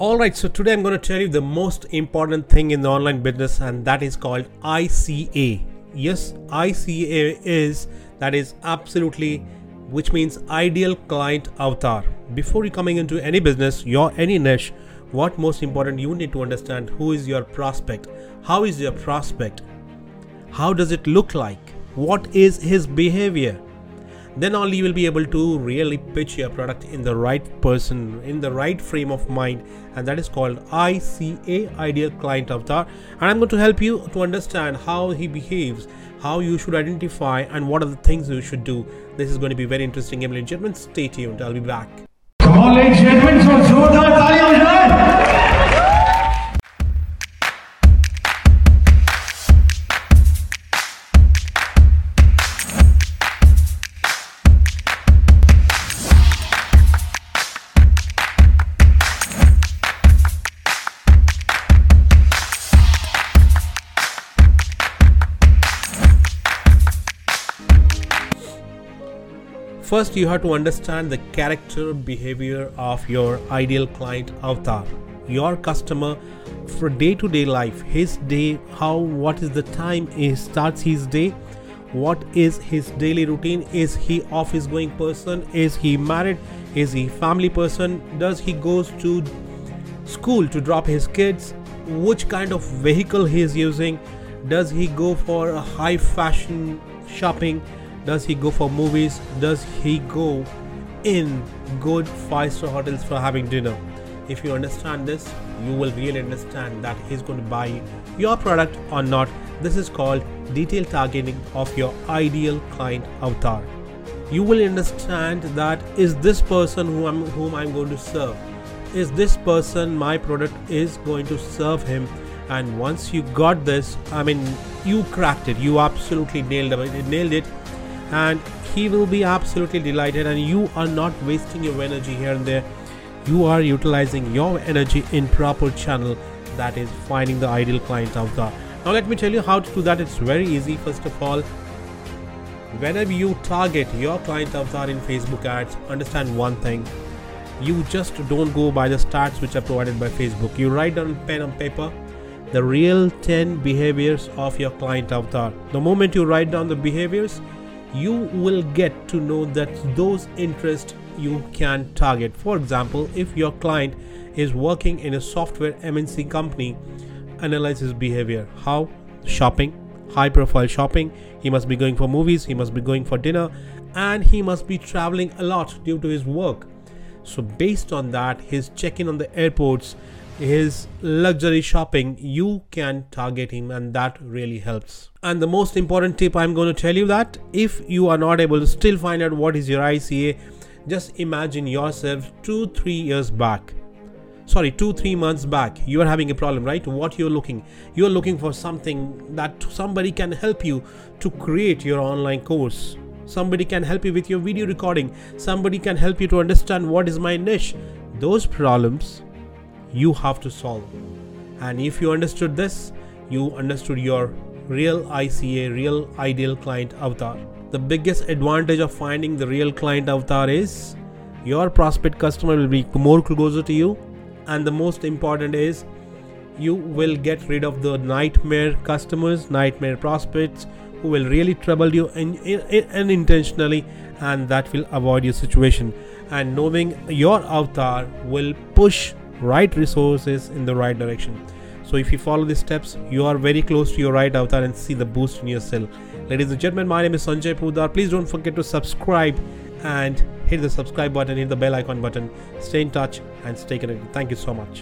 All right, so today I'm going to tell you the most important thing in the online business, and that is called ICA. Yes, ICA is that is absolutely which means ideal client avatar. Before you coming into any business, your any niche, what most important you need to understand who is your prospect, how is your prospect, how does it look like, what is his behavior then only you will be able to really pitch your product in the right person in the right frame of mind and that is called ICA ideal client avatar. And I'm going to help you to understand how he behaves how you should identify and what are the things you should do. This is going to be very interesting ladies and gentlemen stay tuned. I'll be back First, you have to understand the character behavior of your ideal client avatar. Your customer for day to day life, his day, how, what is the time he starts his day, what is his daily routine, is he office going person, is he married, is he family person, does he goes to school to drop his kids, which kind of vehicle he is using, does he go for a high fashion shopping does he go for movies? Does he go in good five star hotels for having dinner? If you understand this, you will really understand that he's going to buy your product or not. This is called detailed targeting of your ideal client avatar. You will understand that is this person who I'm, whom I'm going to serve? Is this person my product is going to serve him? And once you got this, I mean, you cracked it. You absolutely nailed it. Nailed it and he will be absolutely delighted and you are not wasting your energy here and there. You are utilizing your energy in proper channel that is finding the ideal client avatar now let me tell you how to do that. It's very easy. First of all whenever you target your client avatar in facebook ads understand one thing. You just don't go by the stats which are provided by facebook. You write down pen and paper the real 10 behaviors of your client avatar the moment you write down the behaviors you will get to know that those interests you can target. For example, if your client is working in a software MNC company, analyze his behavior. How? Shopping, high profile shopping. He must be going for movies, he must be going for dinner, and he must be traveling a lot due to his work. So, based on that, his check in on the airports, his luxury shopping, you can target him, and that really helps. And the most important tip I'm going to tell you that if you are not able to still find out what is your ICA, just imagine yourself two, three years back. Sorry, two, three months back, you are having a problem, right? What you're looking, you're looking for something that somebody can help you to create your online course somebody can help you with your video recording somebody can help you to understand what is my niche those problems you have to solve. And if you understood this, you understood your real ICA, real ideal client avatar. The biggest advantage of finding the real client avatar is your prospect customer will be more closer to you, and the most important is you will get rid of the nightmare customers, nightmare prospects who will really trouble you in, in, in, unintentionally, and that will avoid your situation. And knowing your avatar will push right resources in the right direction. So if you follow these steps, you are very close to your right avatar and see the boost in your cell. Ladies and gentlemen, my name is Sanjay Pudar. Please don't forget to subscribe and hit the subscribe button, hit the bell icon button. Stay in touch and stay connected. Thank you so much.